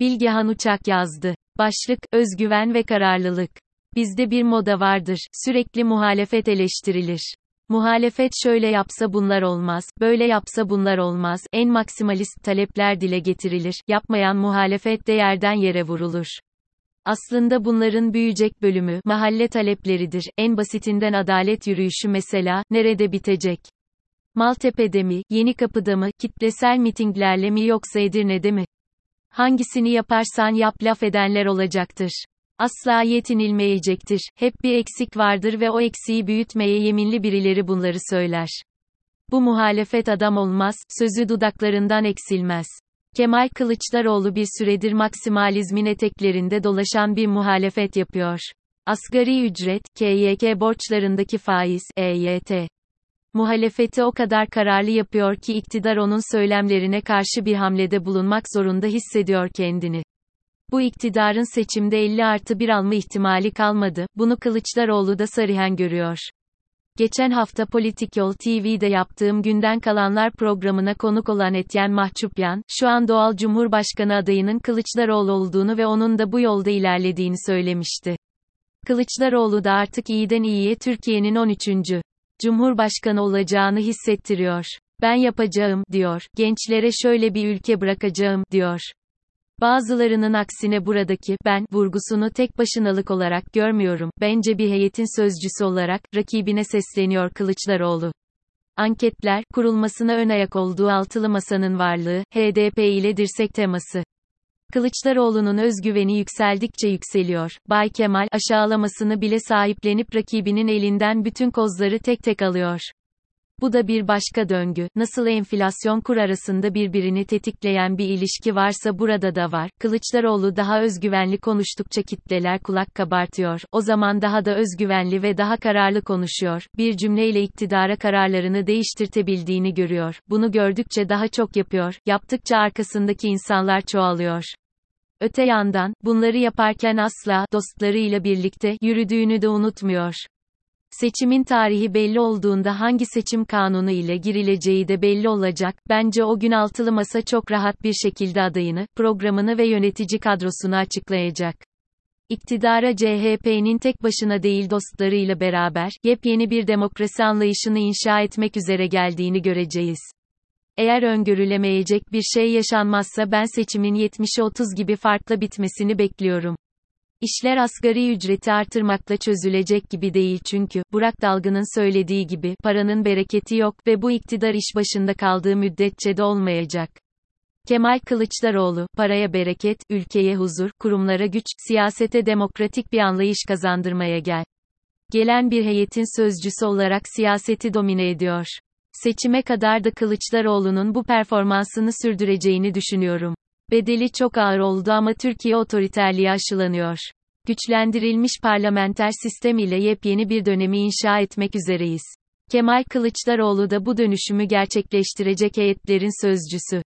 Bilgehan Uçak yazdı. Başlık, özgüven ve kararlılık. Bizde bir moda vardır, sürekli muhalefet eleştirilir. Muhalefet şöyle yapsa bunlar olmaz, böyle yapsa bunlar olmaz, en maksimalist talepler dile getirilir, yapmayan muhalefet de yerden yere vurulur. Aslında bunların büyüyecek bölümü, mahalle talepleridir, en basitinden adalet yürüyüşü mesela, nerede bitecek? Maltepe'de mi, Yeni Kapı'da mı, kitlesel mitinglerle mi yoksa Edirne'de mi? Hangisini yaparsan yap laf edenler olacaktır. Asla yetinilmeyecektir. Hep bir eksik vardır ve o eksiği büyütmeye yeminli birileri bunları söyler. Bu muhalefet adam olmaz, sözü dudaklarından eksilmez. Kemal Kılıçdaroğlu bir süredir maksimalizmin eteklerinde dolaşan bir muhalefet yapıyor. Asgari ücret, KYK borçlarındaki faiz, EYT. Muhalefeti o kadar kararlı yapıyor ki iktidar onun söylemlerine karşı bir hamlede bulunmak zorunda hissediyor kendini. Bu iktidarın seçimde 50 artı 1 alma ihtimali kalmadı, bunu Kılıçdaroğlu da sarihen görüyor. Geçen hafta Politik Yol TV'de yaptığım Günden Kalanlar programına konuk olan Etyen Mahçupyan, şu an doğal Cumhurbaşkanı adayının Kılıçdaroğlu olduğunu ve onun da bu yolda ilerlediğini söylemişti. Kılıçdaroğlu da artık iyiden iyiye Türkiye'nin 13. Cumhurbaşkanı olacağını hissettiriyor. Ben yapacağım, diyor. Gençlere şöyle bir ülke bırakacağım, diyor. Bazılarının aksine buradaki ben vurgusunu tek başınalık olarak görmüyorum. Bence bir heyetin sözcüsü olarak rakibine sesleniyor Kılıçdaroğlu. Anketler, kurulmasına ön ayak olduğu altılı masanın varlığı, HDP ile dirsek teması. Kılıçdaroğlu'nun özgüveni yükseldikçe yükseliyor. Bay Kemal, aşağılamasını bile sahiplenip rakibinin elinden bütün kozları tek tek alıyor. Bu da bir başka döngü. Nasıl enflasyon kur arasında birbirini tetikleyen bir ilişki varsa burada da var. Kılıçdaroğlu daha özgüvenli konuştukça kitleler kulak kabartıyor. O zaman daha da özgüvenli ve daha kararlı konuşuyor. Bir cümleyle iktidara kararlarını değiştirtebildiğini görüyor. Bunu gördükçe daha çok yapıyor. Yaptıkça arkasındaki insanlar çoğalıyor. Öte yandan, bunları yaparken asla, dostlarıyla birlikte, yürüdüğünü de unutmuyor. Seçimin tarihi belli olduğunda hangi seçim kanunu ile girileceği de belli olacak. Bence o gün altılı masa çok rahat bir şekilde adayını, programını ve yönetici kadrosunu açıklayacak. İktidara CHP'nin tek başına değil dostlarıyla beraber, yepyeni bir demokrasi anlayışını inşa etmek üzere geldiğini göreceğiz. Eğer öngörülemeyecek bir şey yaşanmazsa ben seçimin 70'e 30 gibi farklı bitmesini bekliyorum. İşler asgari ücreti artırmakla çözülecek gibi değil çünkü, Burak Dalgı'nın söylediği gibi, paranın bereketi yok ve bu iktidar iş başında kaldığı müddetçe de olmayacak. Kemal Kılıçdaroğlu, paraya bereket, ülkeye huzur, kurumlara güç, siyasete demokratik bir anlayış kazandırmaya gel. Gelen bir heyetin sözcüsü olarak siyaseti domine ediyor. Seçime kadar da Kılıçdaroğlu'nun bu performansını sürdüreceğini düşünüyorum. Bedeli çok ağır oldu ama Türkiye otoriterliğe aşılanıyor. Güçlendirilmiş parlamenter sistem ile yepyeni bir dönemi inşa etmek üzereyiz. Kemal Kılıçdaroğlu da bu dönüşümü gerçekleştirecek heyetlerin sözcüsü.